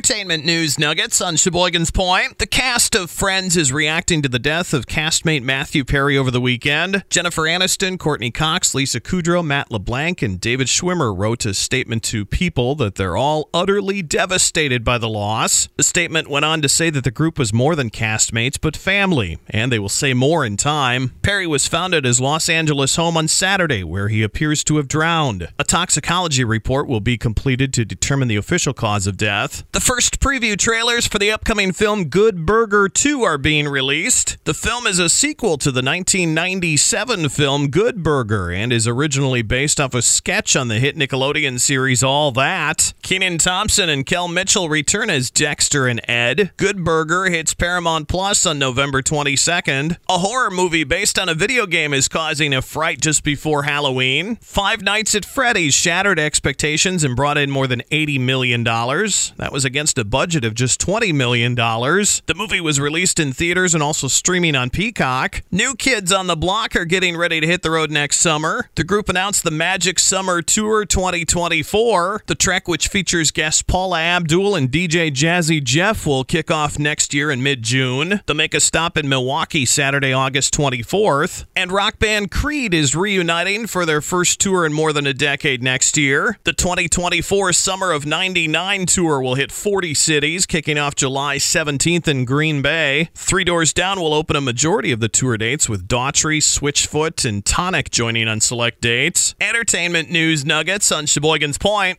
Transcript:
Entertainment news nuggets on Sheboygan's Point. The cast of Friends is reacting to the death of castmate Matthew Perry over the weekend. Jennifer Aniston, Courteney Cox, Lisa Kudrow, Matt LeBlanc, and David Schwimmer wrote a statement to People that they're all utterly devastated by the loss. The statement went on to say that the group was more than castmates, but family, and they will say more in time. Perry was found at his Los Angeles home on Saturday, where he appears to have drowned. A toxicology report will be completed to determine the official cause of death. The first preview trailers for the upcoming film Good Burger 2 are being released. The film is a sequel to the 1997 film Good Burger and is originally based off a sketch on the hit Nickelodeon series All That. Kenan Thompson and Kel Mitchell return as Dexter and Ed. Good Burger hits Paramount Plus on November 22nd. A horror movie based on a video game is causing a fright just before Halloween. Five Nights at Freddy's shattered expectations and brought in more than $80 million. That was against a budget of just $20 million. The movie was released in theaters and also streaming on Peacock. New Kids on the Block are getting ready to hit the road next summer. The group announced the Magic Summer Tour 2024. The trek, which features guests Paula Abdul and DJ Jazzy Jeff, will kick off next year in mid June. They'll make a stop in Milwaukee Saturday, August 24th. And rock band Creed is reuniting for their first tour in more than a decade next year. The 2024 Summer of 99 tour will hit 40 cities, kicking off July 17th in Green Bay. Three Doors Down will open a majority of the tour dates, with Daughtry, Switchfoot, and Tonic joining on select dates. Entertainment news nuggets on Sheboygan's Point.